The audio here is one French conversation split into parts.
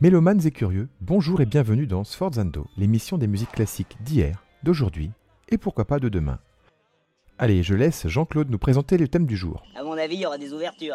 Mélomanes et curieux, bonjour et bienvenue dans Sforzando, l'émission des musiques classiques d'hier, d'aujourd'hui et pourquoi pas de demain. Allez, je laisse Jean-Claude nous présenter le thème du jour. À mon avis, il y aura des ouvertures.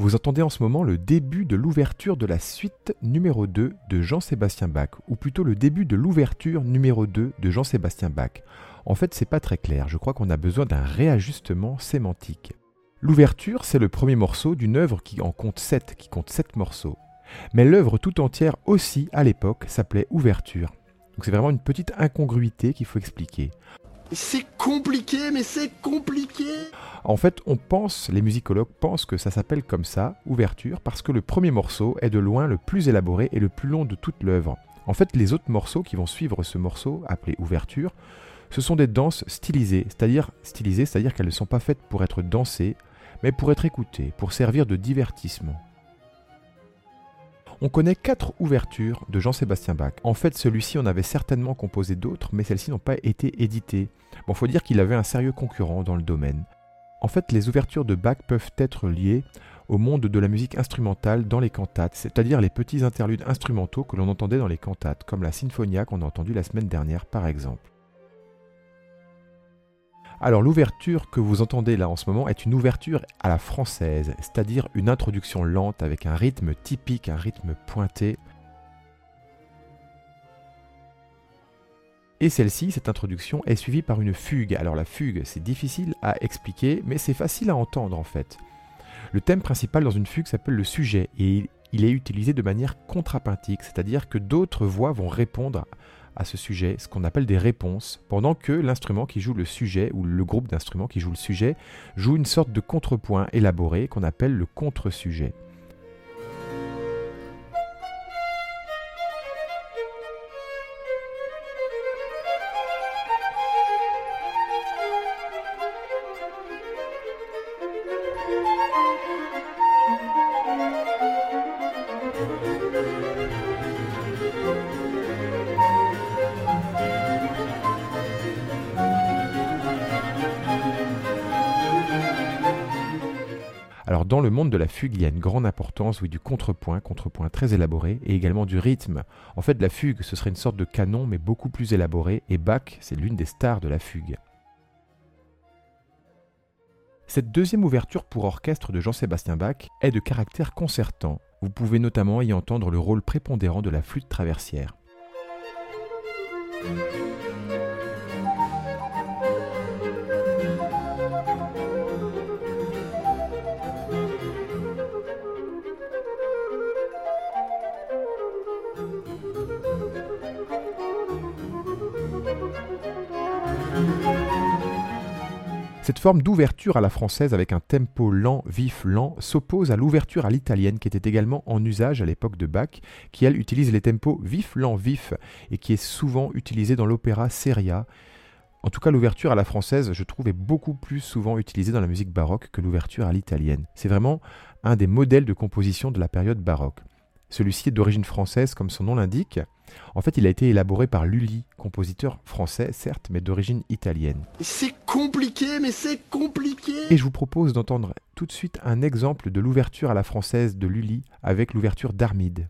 Vous entendez en ce moment le début de l'ouverture de la suite numéro 2 de Jean-Sébastien Bach, ou plutôt le début de l'ouverture numéro 2 de Jean-Sébastien Bach. En fait, c'est pas très clair, je crois qu'on a besoin d'un réajustement sémantique. L'ouverture, c'est le premier morceau d'une œuvre qui en compte 7, qui compte 7 morceaux. Mais l'œuvre tout entière aussi, à l'époque, s'appelait Ouverture. Donc c'est vraiment une petite incongruité qu'il faut expliquer. C'est compliqué, mais c'est compliqué En fait, on pense, les musicologues pensent que ça s'appelle comme ça, ouverture, parce que le premier morceau est de loin le plus élaboré et le plus long de toute l'œuvre. En fait, les autres morceaux qui vont suivre ce morceau, appelé ouverture, ce sont des danses stylisées, c'est-à-dire stylisées, c'est-à-dire qu'elles ne sont pas faites pour être dansées, mais pour être écoutées, pour servir de divertissement. On connaît quatre ouvertures de Jean-Sébastien Bach. En fait, celui-ci en avait certainement composé d'autres, mais celles-ci n'ont pas été éditées. Bon, faut dire qu'il avait un sérieux concurrent dans le domaine. En fait, les ouvertures de Bach peuvent être liées au monde de la musique instrumentale dans les cantates, c'est-à-dire les petits interludes instrumentaux que l'on entendait dans les cantates, comme la Sinfonia qu'on a entendue la semaine dernière par exemple. Alors l'ouverture que vous entendez là en ce moment est une ouverture à la française, c'est-à-dire une introduction lente avec un rythme typique, un rythme pointé. Et celle-ci, cette introduction, est suivie par une fugue. Alors la fugue, c'est difficile à expliquer, mais c'est facile à entendre en fait. Le thème principal dans une fugue s'appelle le sujet et il est utilisé de manière contrapuntique, c'est-à-dire que d'autres voix vont répondre ce sujet, ce qu'on appelle des réponses, pendant que l'instrument qui joue le sujet, ou le groupe d'instruments qui joue le sujet, joue une sorte de contrepoint élaboré qu'on appelle le contre-sujet. De la fugue, il y a une grande importance, oui, du contrepoint, contrepoint très élaboré, et également du rythme. En fait, la fugue, ce serait une sorte de canon, mais beaucoup plus élaboré, et Bach, c'est l'une des stars de la fugue. Cette deuxième ouverture pour orchestre de Jean-Sébastien Bach est de caractère concertant. Vous pouvez notamment y entendre le rôle prépondérant de la flûte traversière. Cette forme d'ouverture à la française avec un tempo lent, vif, lent s'oppose à l'ouverture à l'italienne qui était également en usage à l'époque de Bach, qui elle utilise les tempos vif, lent, vif et qui est souvent utilisée dans l'opéra seria. En tout cas, l'ouverture à la française, je trouve, est beaucoup plus souvent utilisée dans la musique baroque que l'ouverture à l'italienne. C'est vraiment un des modèles de composition de la période baroque. Celui-ci est d'origine française, comme son nom l'indique. En fait, il a été élaboré par Lully, compositeur français, certes, mais d'origine italienne. C'est compliqué, mais c'est compliqué Et je vous propose d'entendre tout de suite un exemple de l'ouverture à la française de Lully avec l'ouverture d'Armide.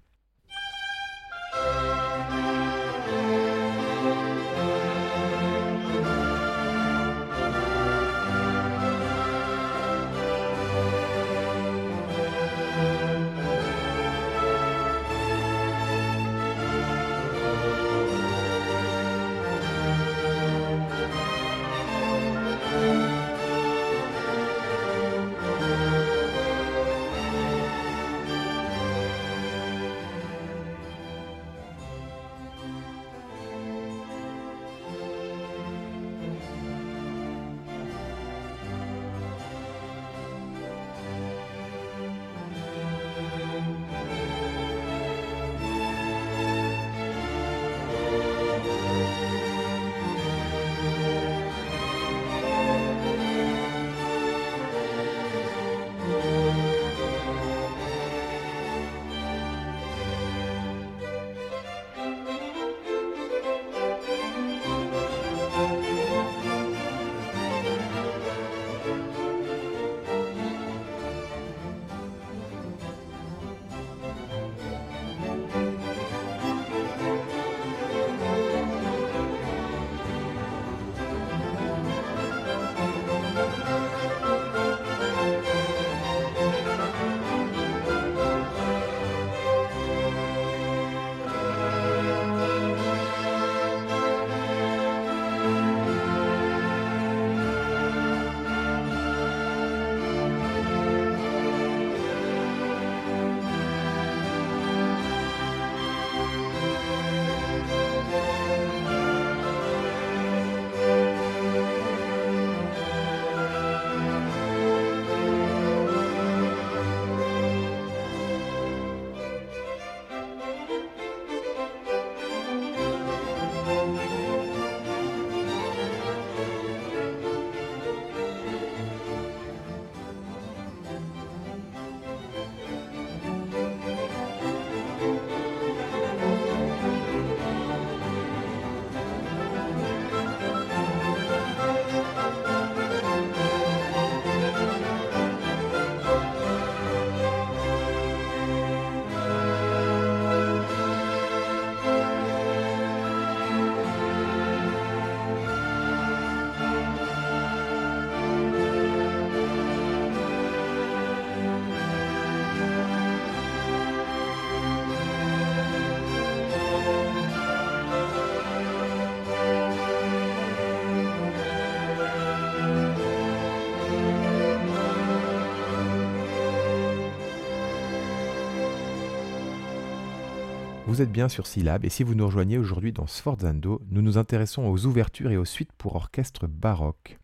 Bien sur Syllab et si vous nous rejoignez aujourd'hui dans Sforzando, nous nous intéressons aux ouvertures et aux suites pour orchestre baroque.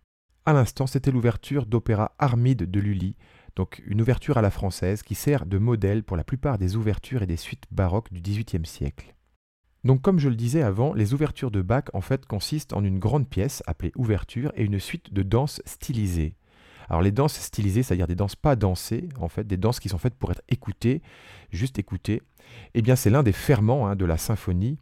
À l'instant, c'était l'ouverture d'opéra Armide de Lully, donc une ouverture à la française qui sert de modèle pour la plupart des ouvertures et des suites baroques du XVIIIe siècle. Donc comme je le disais avant, les ouvertures de Bach en fait consistent en une grande pièce appelée ouverture et une suite de danses stylisées. Alors les danses stylisées, c'est-à-dire des danses pas dansées, en fait, des danses qui sont faites pour être écoutées, juste écoutées, eh bien c'est l'un des ferments hein, de la symphonie.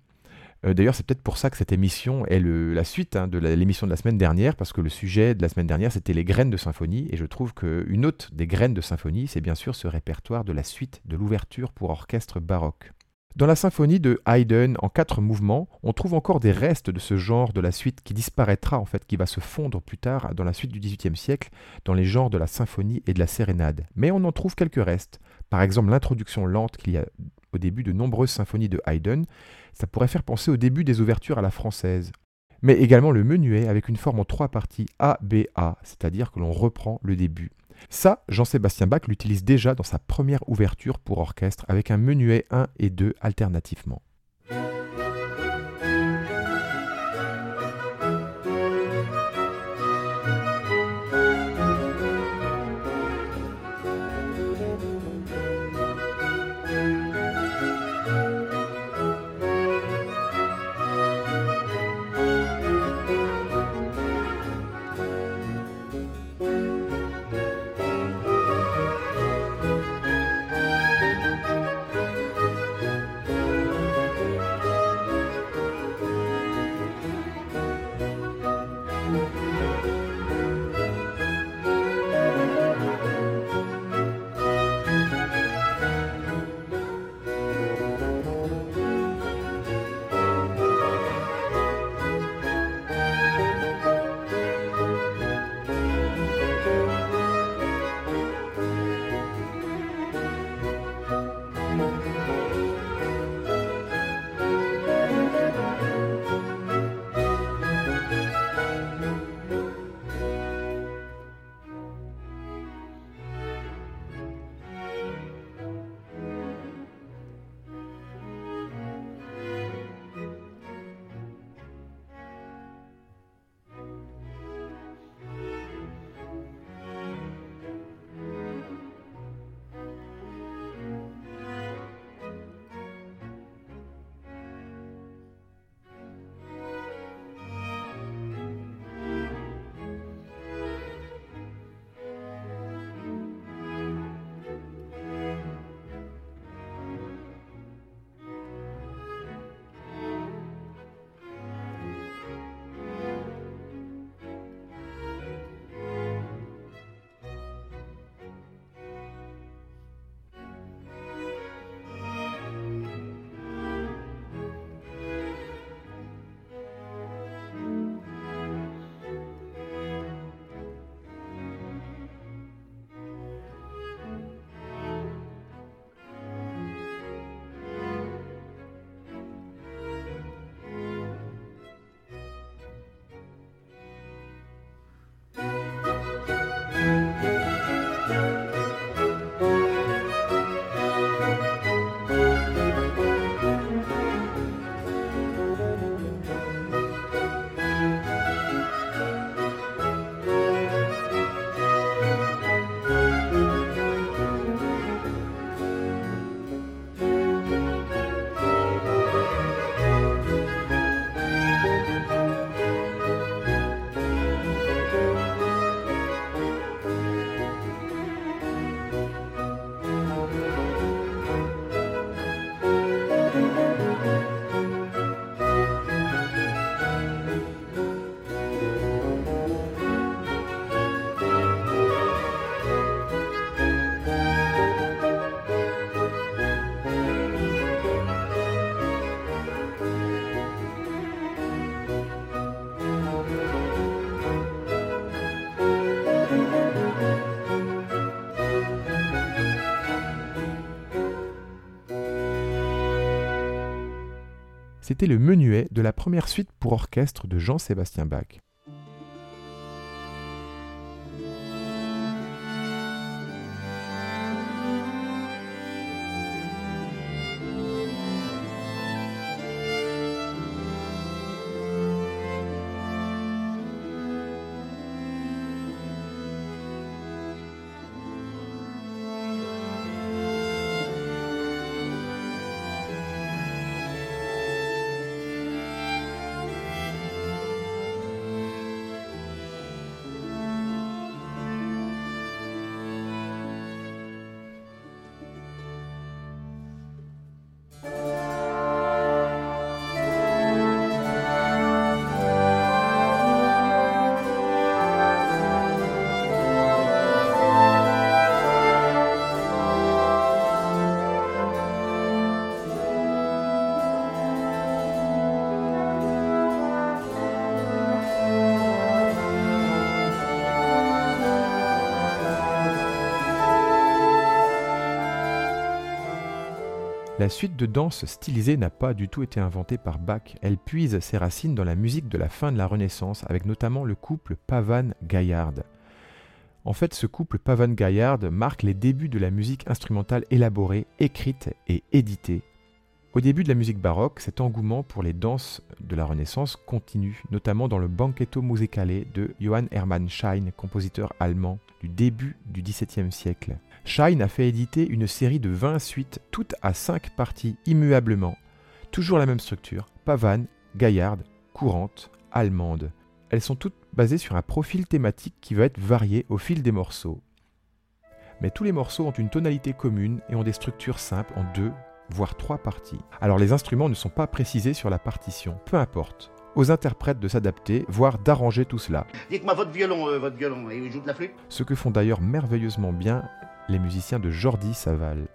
Euh, d'ailleurs, c'est peut-être pour ça que cette émission est la suite hein, de l'émission de la semaine dernière, parce que le sujet de la semaine dernière, c'était les graines de symphonie, et je trouve qu'une autre des graines de symphonie, c'est bien sûr ce répertoire de la suite de l'ouverture pour orchestre baroque. Dans la symphonie de Haydn en quatre mouvements, on trouve encore des restes de ce genre de la suite qui disparaîtra en fait, qui va se fondre plus tard dans la suite du XVIIIe siècle dans les genres de la symphonie et de la sérénade. Mais on en trouve quelques restes. Par exemple, l'introduction lente qu'il y a au début de nombreuses symphonies de Haydn, ça pourrait faire penser au début des ouvertures à la française. Mais également le menuet avec une forme en trois parties A-B-A, c'est-à-dire que l'on reprend le début. Ça, Jean-Sébastien Bach l'utilise déjà dans sa première ouverture pour orchestre avec un menuet 1 et 2 alternativement. C'était le menuet de la première suite pour orchestre de Jean-Sébastien Bach. La suite de danse stylisée n'a pas du tout été inventée par Bach. Elle puise ses racines dans la musique de la fin de la Renaissance, avec notamment le couple Pavan-Gaillard. En fait, ce couple Pavan-Gaillard marque les débuts de la musique instrumentale élaborée, écrite et éditée. Au début de la musique baroque, cet engouement pour les danses de la Renaissance continue, notamment dans le Banchetto Musicale de Johann Hermann Schein, compositeur allemand du début du XVIIe siècle. Schein a fait éditer une série de 20 suites, toutes à 5 parties immuablement. Toujours la même structure, pavane, gaillarde, courante, allemande. Elles sont toutes basées sur un profil thématique qui va être varié au fil des morceaux. Mais tous les morceaux ont une tonalité commune et ont des structures simples en deux, voire trois parties. Alors les instruments ne sont pas précisés sur la partition, peu importe. Aux interprètes de s'adapter, voire d'arranger tout cela. Dites-moi votre violon, euh, votre violon, et il joue de la flûte? Ce que font d'ailleurs merveilleusement bien les musiciens de Jordi Saval.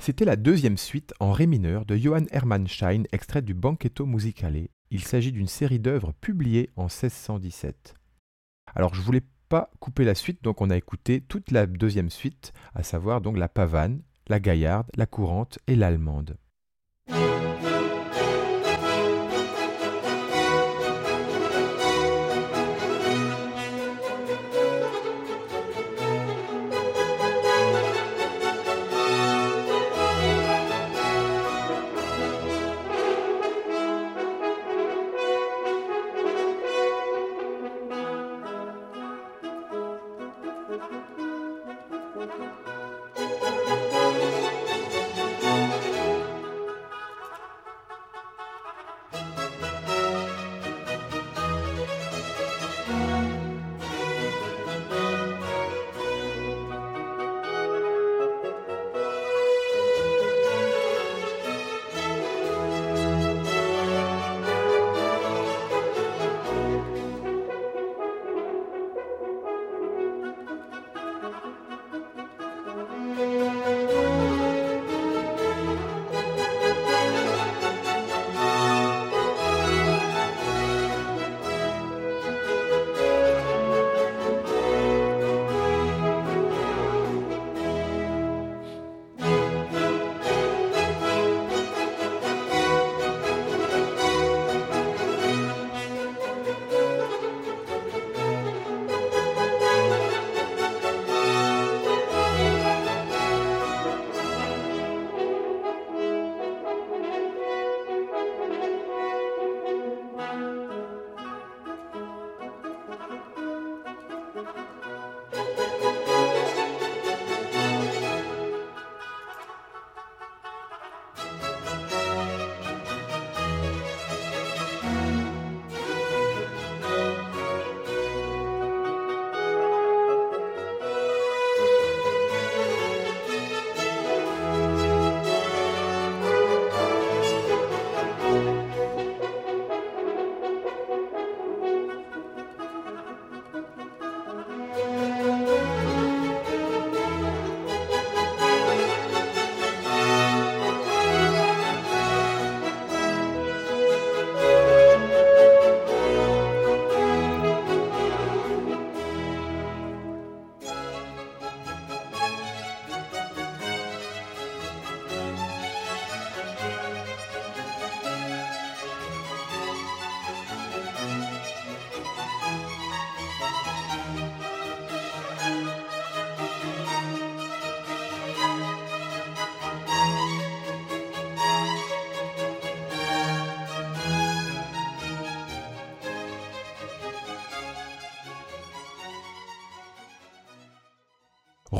C'était la deuxième suite en ré mineur de Johann Hermann Schein, extraite du Banchetto Musicale. Il s'agit d'une série d'œuvres publiées en 1617. Alors je voulais pas couper la suite, donc on a écouté toute la deuxième suite, à savoir donc la pavane, la gaillarde, la courante et l'allemande.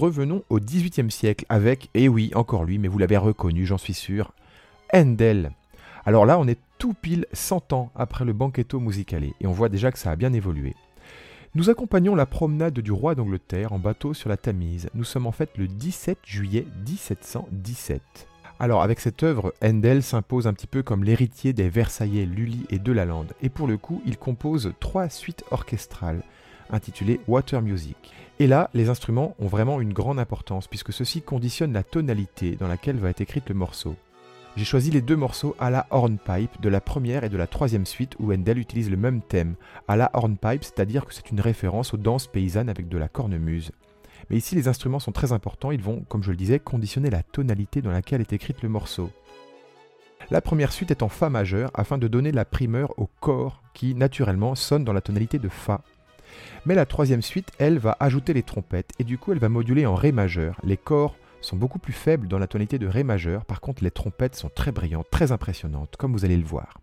Revenons au XVIIIe siècle avec, et eh oui, encore lui, mais vous l'avez reconnu, j'en suis sûr, Handel. Alors là, on est tout pile 100 ans après le Banchetto Musicale, et on voit déjà que ça a bien évolué. Nous accompagnons la promenade du roi d'Angleterre en bateau sur la Tamise. Nous sommes en fait le 17 juillet 1717. Alors avec cette œuvre, Handel s'impose un petit peu comme l'héritier des Versaillais, Lully et Delalande, et pour le coup, il compose trois suites orchestrales intitulées Water Music. Et là, les instruments ont vraiment une grande importance puisque ceci conditionne la tonalité dans laquelle va être écrite le morceau. J'ai choisi les deux morceaux à la hornpipe de la première et de la troisième suite où Handel utilise le même thème, à la hornpipe, c'est-à-dire que c'est une référence aux danses paysannes avec de la cornemuse. Mais ici, les instruments sont très importants, ils vont, comme je le disais, conditionner la tonalité dans laquelle est écrite le morceau. La première suite est en Fa majeur afin de donner la primeur au corps qui, naturellement, sonne dans la tonalité de Fa mais la troisième suite, elle, va ajouter les trompettes et du coup elle va moduler en Ré majeur. Les corps sont beaucoup plus faibles dans la tonalité de Ré majeur, par contre les trompettes sont très brillantes, très impressionnantes, comme vous allez le voir.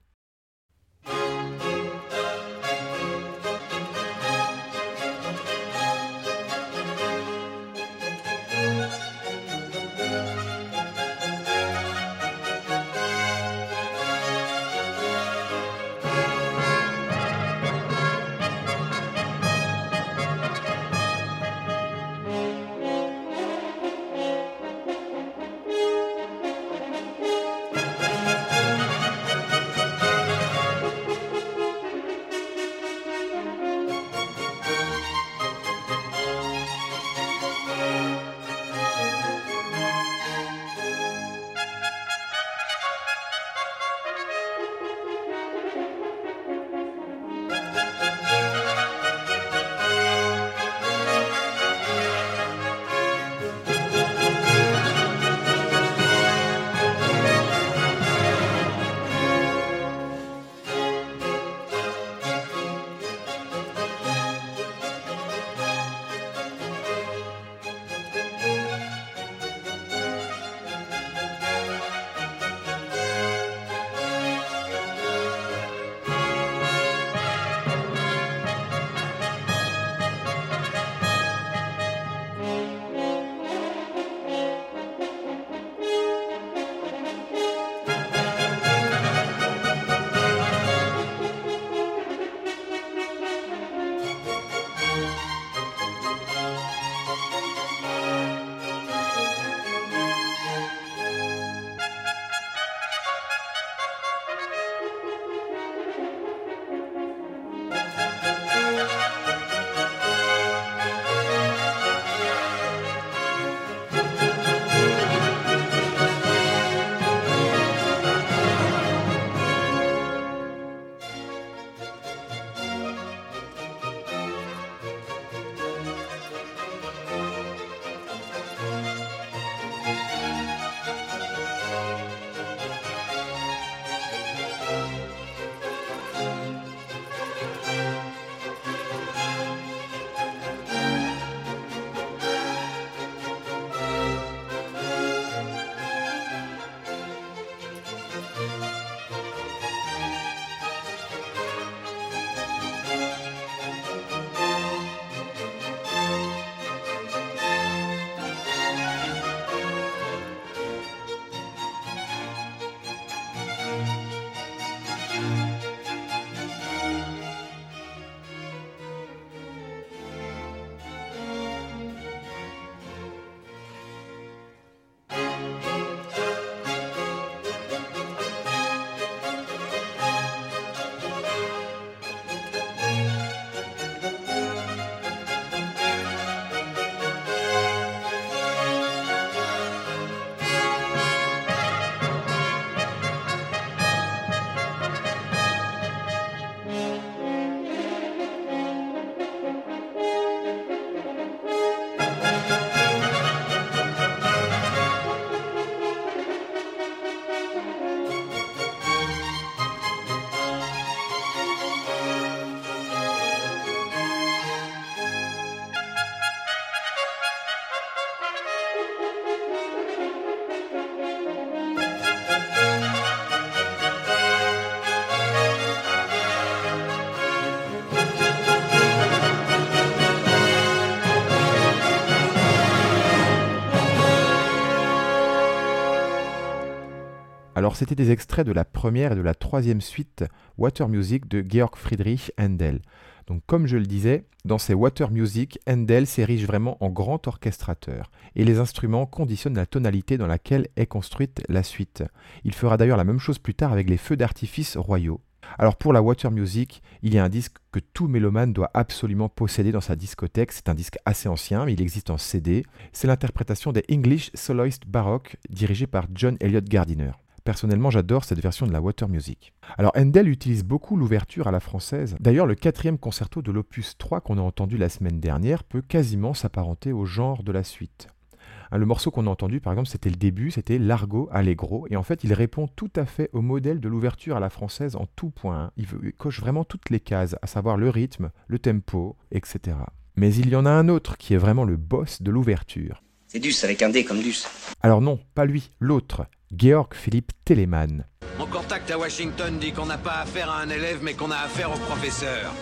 Alors c'était des extraits de la première et de la troisième suite Water Music de Georg Friedrich Handel. Donc comme je le disais, dans ces Water Music, Handel s'érige vraiment en grand orchestrateur, et les instruments conditionnent la tonalité dans laquelle est construite la suite. Il fera d'ailleurs la même chose plus tard avec les feux d'artifice royaux. Alors pour la Water Music, il y a un disque que tout mélomane doit absolument posséder dans sa discothèque. C'est un disque assez ancien, mais il existe en CD. C'est l'interprétation des English Soloist Baroque, dirigée par John Elliott Gardiner. Personnellement, j'adore cette version de la Water Music. Alors, Handel utilise beaucoup l'ouverture à la française. D'ailleurs, le quatrième concerto de l'opus 3 qu'on a entendu la semaine dernière peut quasiment s'apparenter au genre de la suite. Hein, le morceau qu'on a entendu, par exemple, c'était le début, c'était Largo Allegro, et en fait, il répond tout à fait au modèle de l'ouverture à la française en tout point. Il, il coche vraiment toutes les cases, à savoir le rythme, le tempo, etc. Mais il y en a un autre qui est vraiment le boss de l'ouverture. C'est Duss avec un D comme Duss. Alors non, pas lui, l'autre, Georg Philipp Telemann. Mon contact à Washington dit qu'on n'a pas affaire à un élève, mais qu'on a affaire au professeur.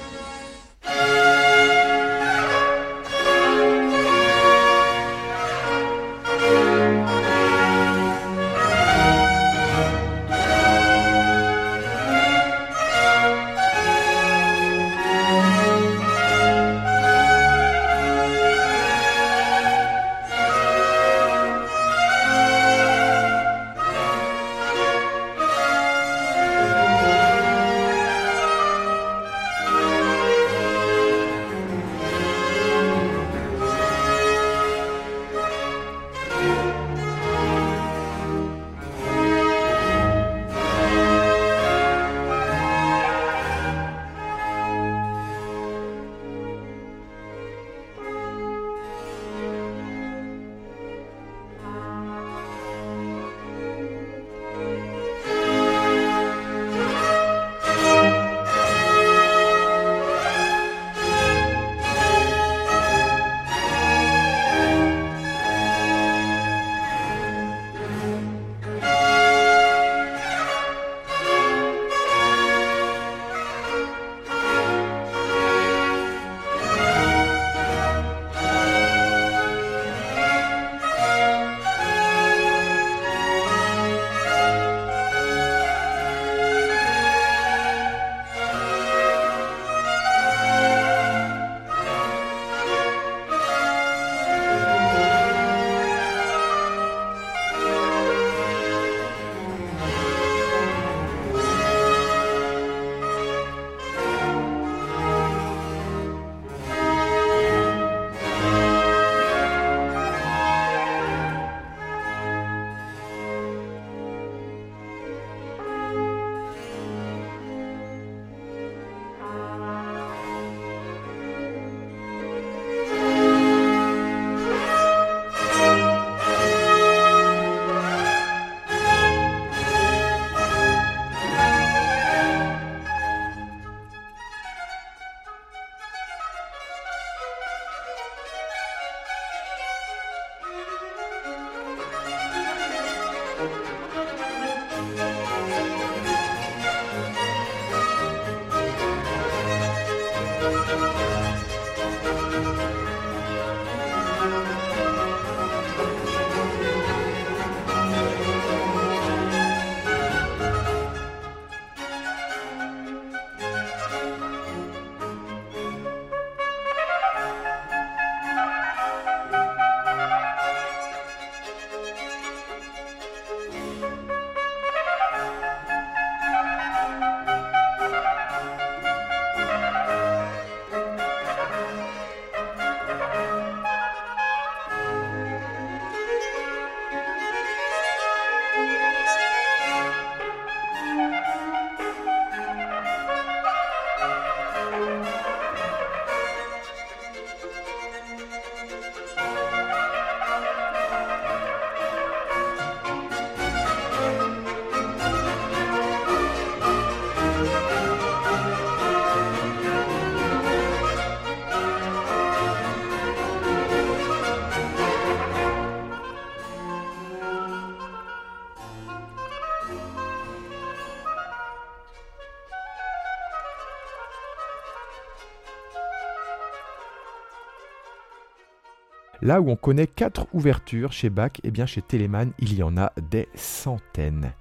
Là où on connaît quatre ouvertures chez Bach, et eh bien chez Telemann, il y en a des centaines.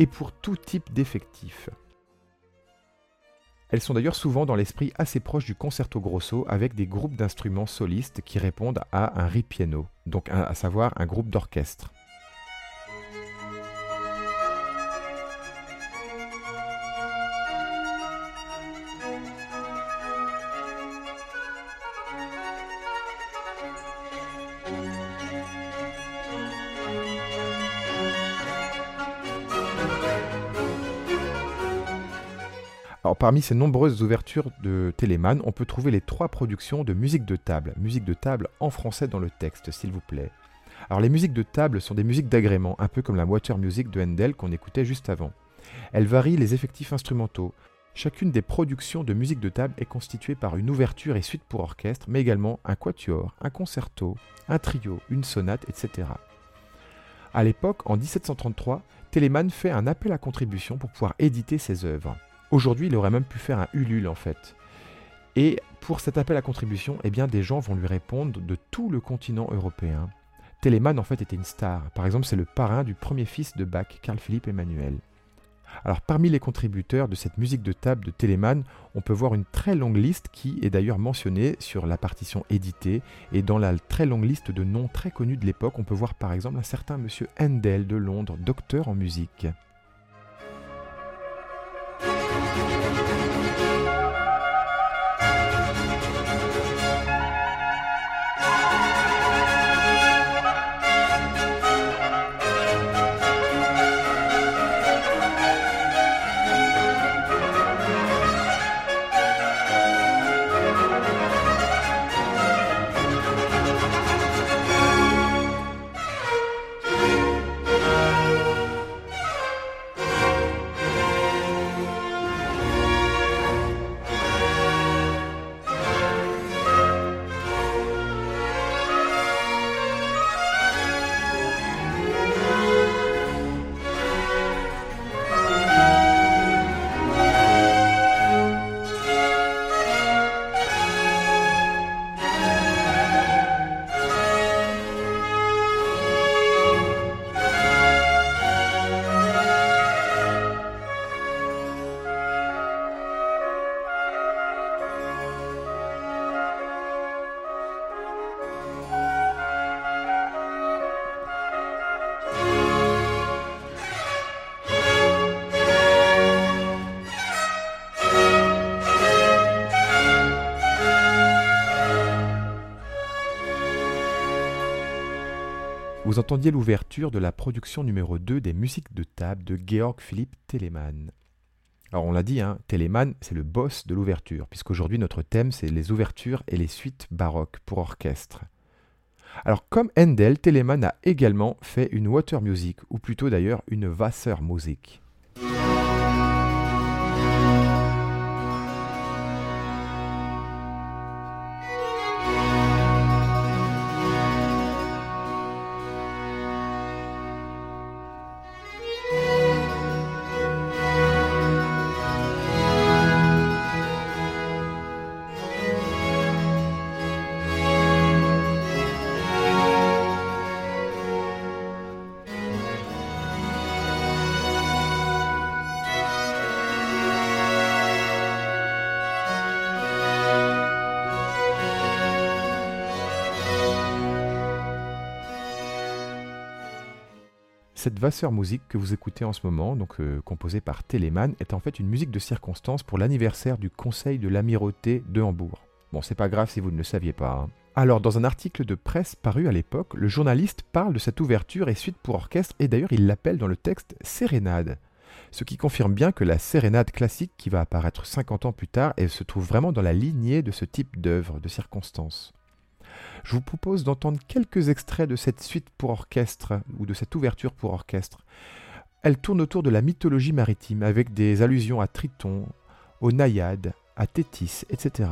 et pour tout type d'effectifs. Elles sont d'ailleurs souvent dans l'esprit assez proche du concerto grosso avec des groupes d'instruments solistes qui répondent à un ripiano, donc à savoir un groupe d'orchestre. Parmi ces nombreuses ouvertures de Telemann, on peut trouver les trois productions de musique de table. Musique de table en français dans le texte, s'il vous plaît. Alors, les musiques de table sont des musiques d'agrément, un peu comme la water music de Handel qu'on écoutait juste avant. Elles varient les effectifs instrumentaux. Chacune des productions de musique de table est constituée par une ouverture et suite pour orchestre, mais également un quatuor, un concerto, un trio, une sonate, etc. À l'époque, en 1733, Telemann fait un appel à contribution pour pouvoir éditer ses œuvres. Aujourd'hui, il aurait même pu faire un Ulule en fait. Et pour cet appel à contribution, eh bien, des gens vont lui répondre de tout le continent européen. Telemann en fait était une star. Par exemple, c'est le parrain du premier fils de Bach, Carl Philippe Emmanuel. Alors parmi les contributeurs de cette musique de table de Telemann, on peut voir une très longue liste qui est d'ailleurs mentionnée sur la partition éditée et dans la très longue liste de noms très connus de l'époque, on peut voir par exemple un certain monsieur Handel de Londres, docteur en musique. Vous entendiez l'ouverture de la production numéro 2 des musiques de table de Georg Philipp Telemann. Alors on l'a dit, hein, Telemann, c'est le boss de l'ouverture, puisqu'aujourd'hui notre thème c'est les ouvertures et les suites baroques pour orchestre. Alors comme Handel, Telemann a également fait une water music, ou plutôt d'ailleurs une Wassermusik. Cette Wassermusik que vous écoutez en ce moment, donc euh, composée par Telemann, est en fait une musique de circonstance pour l'anniversaire du Conseil de l'Amirauté de Hambourg. Bon, c'est pas grave si vous ne le saviez pas. hein. Alors, dans un article de presse paru à l'époque, le journaliste parle de cette ouverture et suite pour orchestre, et d'ailleurs il l'appelle dans le texte sérénade. Ce qui confirme bien que la sérénade classique qui va apparaître 50 ans plus tard, se trouve vraiment dans la lignée de ce type d'œuvre, de circonstance. Je vous propose d'entendre quelques extraits de cette suite pour orchestre, ou de cette ouverture pour orchestre. Elle tourne autour de la mythologie maritime, avec des allusions à Triton, aux naïades, à Thétis, etc.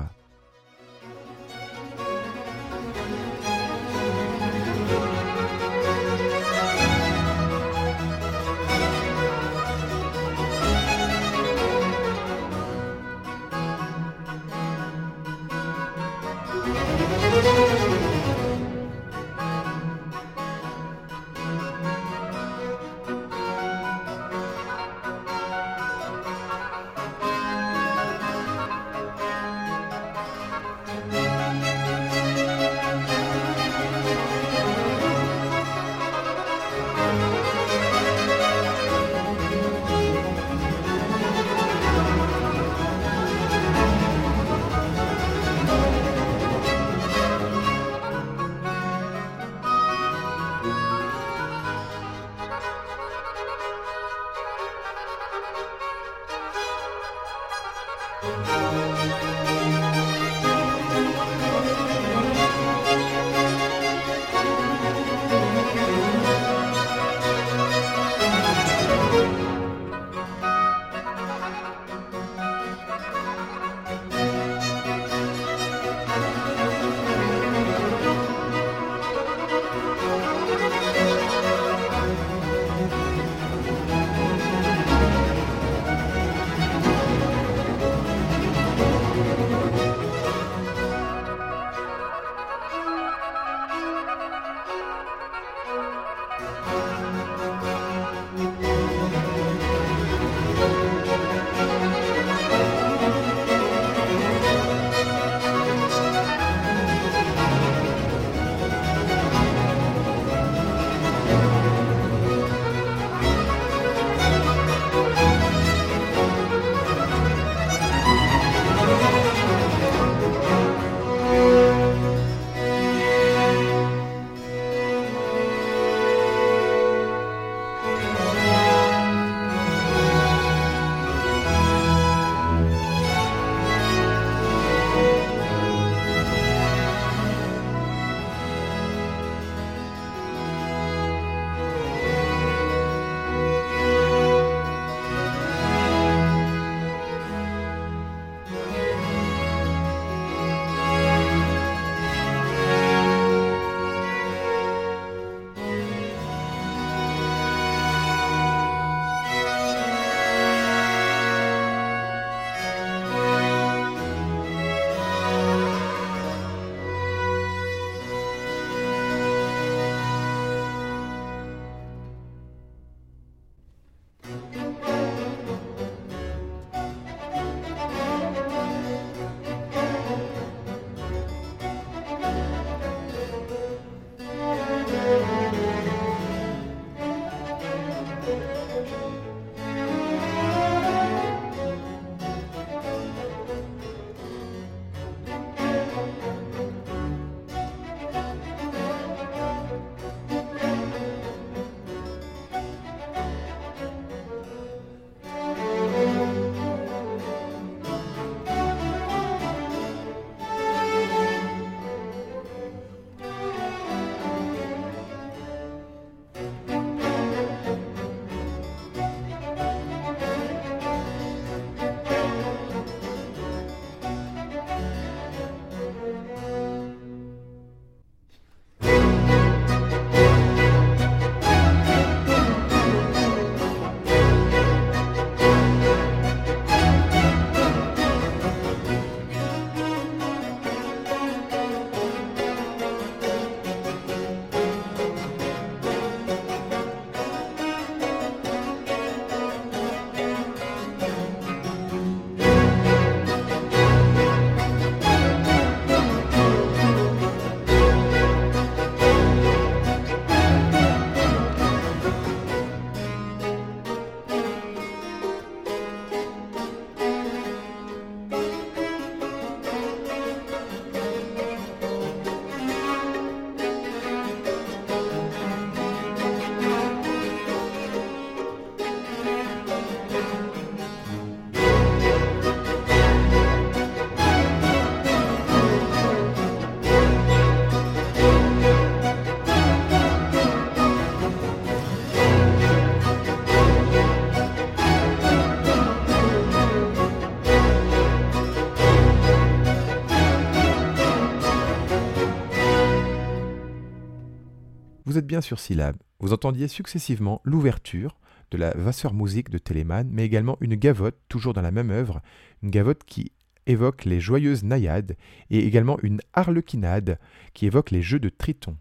vous êtes bien sur syllabe. Vous entendiez successivement l'ouverture de la Wassermusik de Telemann, mais également une gavotte, toujours dans la même œuvre, une gavotte qui évoque les joyeuses naïades, et également une harlequinade qui évoque les jeux de Triton.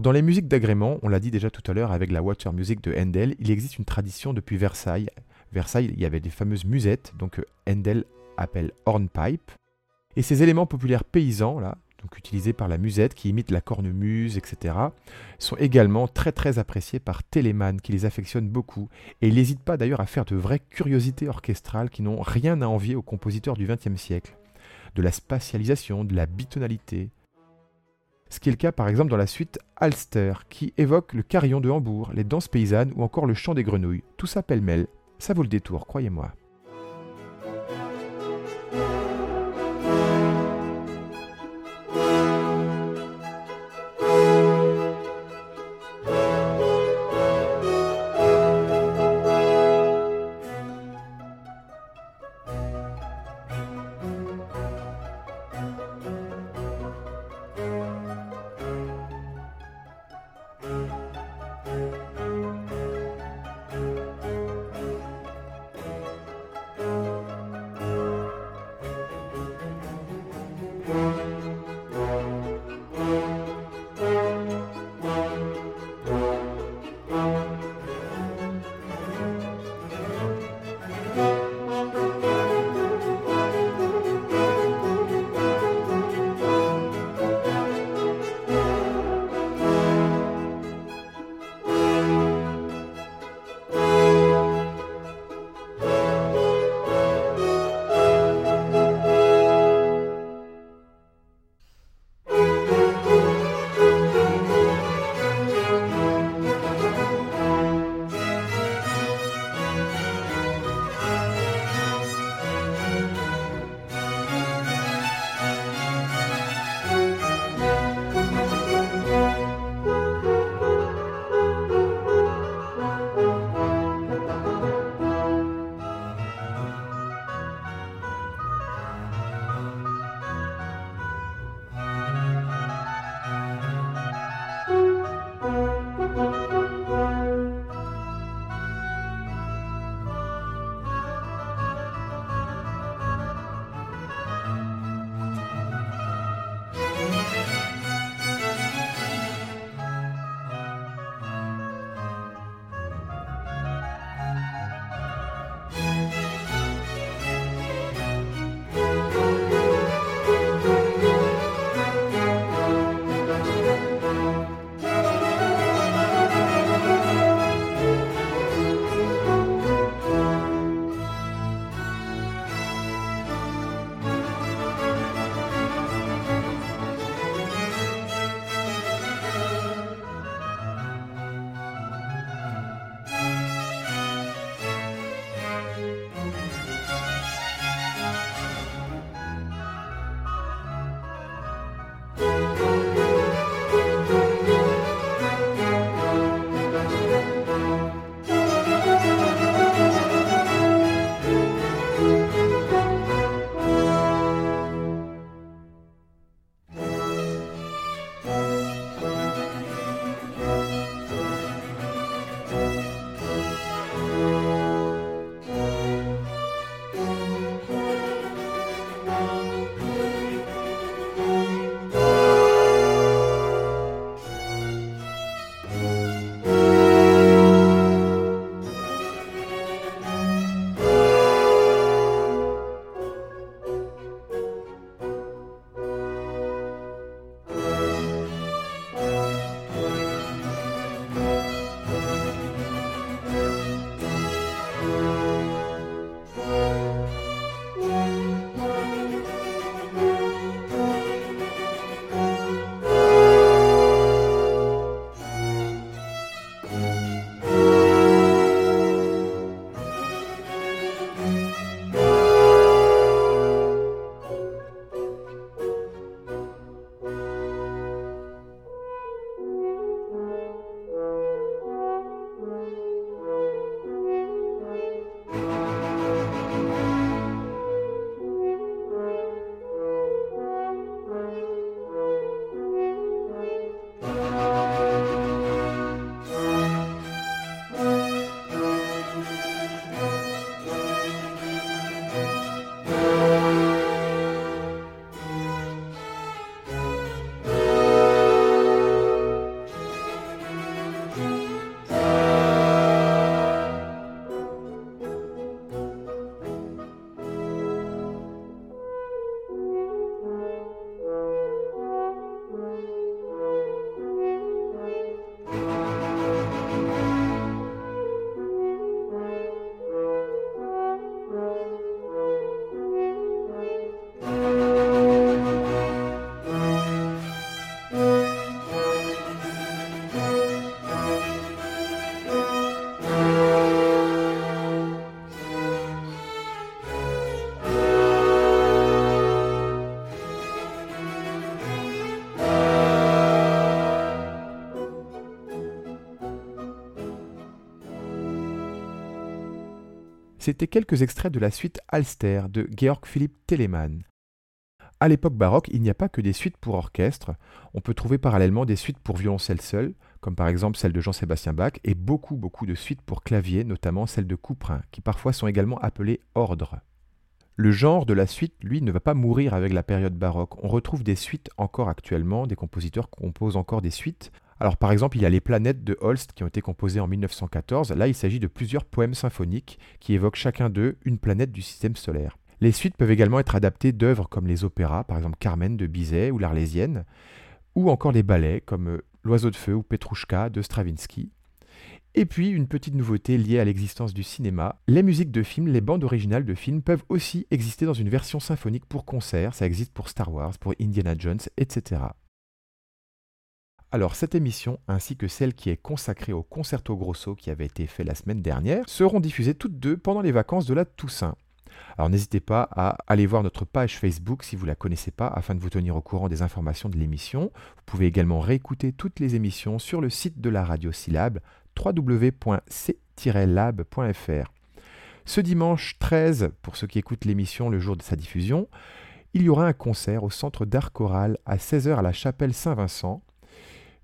Dans les musiques d'agrément, on l'a dit déjà tout à l'heure avec la Water Music de Handel, il existe une tradition depuis Versailles. Versailles, il y avait des fameuses musettes, donc euh, Handel appelle hornpipe. Et ces éléments populaires paysans, là, donc utilisés par la musette, qui imitent la cornemuse, etc., sont également très très appréciés par Telemann, qui les affectionne beaucoup. Et il n'hésite pas d'ailleurs à faire de vraies curiosités orchestrales qui n'ont rien à envier aux compositeurs du XXe siècle. De la spatialisation, de la bitonalité, ce qui est le cas par exemple dans la suite Alster, qui évoque le carillon de Hambourg, les danses paysannes ou encore le chant des grenouilles. Tout ça pêle-mêle, ça vaut le détour, croyez-moi. C'était quelques extraits de la suite Alster de Georg Philipp Telemann. À l'époque baroque, il n'y a pas que des suites pour orchestre, on peut trouver parallèlement des suites pour violoncelle seul, comme par exemple celle de Jean-Sébastien Bach, et beaucoup beaucoup de suites pour clavier, notamment celles de Couperin, qui parfois sont également appelées ordres. Le genre de la suite, lui, ne va pas mourir avec la période baroque. On retrouve des suites encore actuellement, des compositeurs composent encore des suites. Alors par exemple, il y a les planètes de Holst qui ont été composées en 1914. Là, il s'agit de plusieurs poèmes symphoniques qui évoquent chacun d'eux une planète du système solaire. Les suites peuvent également être adaptées d'œuvres comme les opéras, par exemple Carmen de Bizet ou l'Arlésienne, ou encore les ballets comme euh, L'Oiseau de Feu ou Petrouchka de Stravinsky. Et puis, une petite nouveauté liée à l'existence du cinéma, les musiques de films, les bandes originales de films peuvent aussi exister dans une version symphonique pour concert, ça existe pour Star Wars, pour Indiana Jones, etc. Alors cette émission, ainsi que celle qui est consacrée au concerto grosso qui avait été fait la semaine dernière, seront diffusées toutes deux pendant les vacances de la Toussaint. Alors n'hésitez pas à aller voir notre page Facebook si vous ne la connaissez pas afin de vous tenir au courant des informations de l'émission. Vous pouvez également réécouter toutes les émissions sur le site de la radio Syllab www.c-lab.fr. Ce dimanche 13, pour ceux qui écoutent l'émission le jour de sa diffusion, il y aura un concert au Centre d'Art Choral à 16h à la chapelle Saint-Vincent.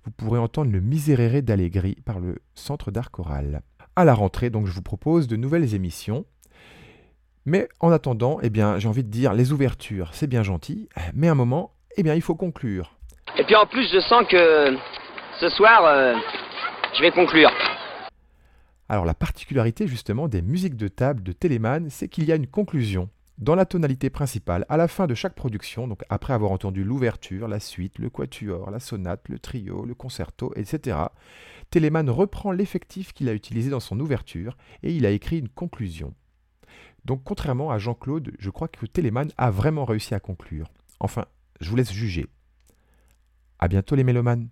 Vous pourrez entendre le Miserere d'Allegri par le Centre d'Art Choral. À la rentrée, donc, je vous propose de nouvelles émissions. Mais en attendant, eh bien, j'ai envie de dire, les ouvertures, c'est bien gentil, mais à un moment, eh bien, il faut conclure. Et puis en plus, je sens que ce soir, euh, je vais conclure. Alors la particularité justement des musiques de table de Telemann, c'est qu'il y a une conclusion dans la tonalité principale à la fin de chaque production, donc après avoir entendu l'ouverture, la suite, le quatuor, la sonate, le trio, le concerto, etc. Telemann reprend l'effectif qu'il a utilisé dans son ouverture et il a écrit une conclusion. Donc contrairement à Jean-Claude, je crois que Telemann a vraiment réussi à conclure. Enfin, je vous laisse juger. À bientôt les mélomanes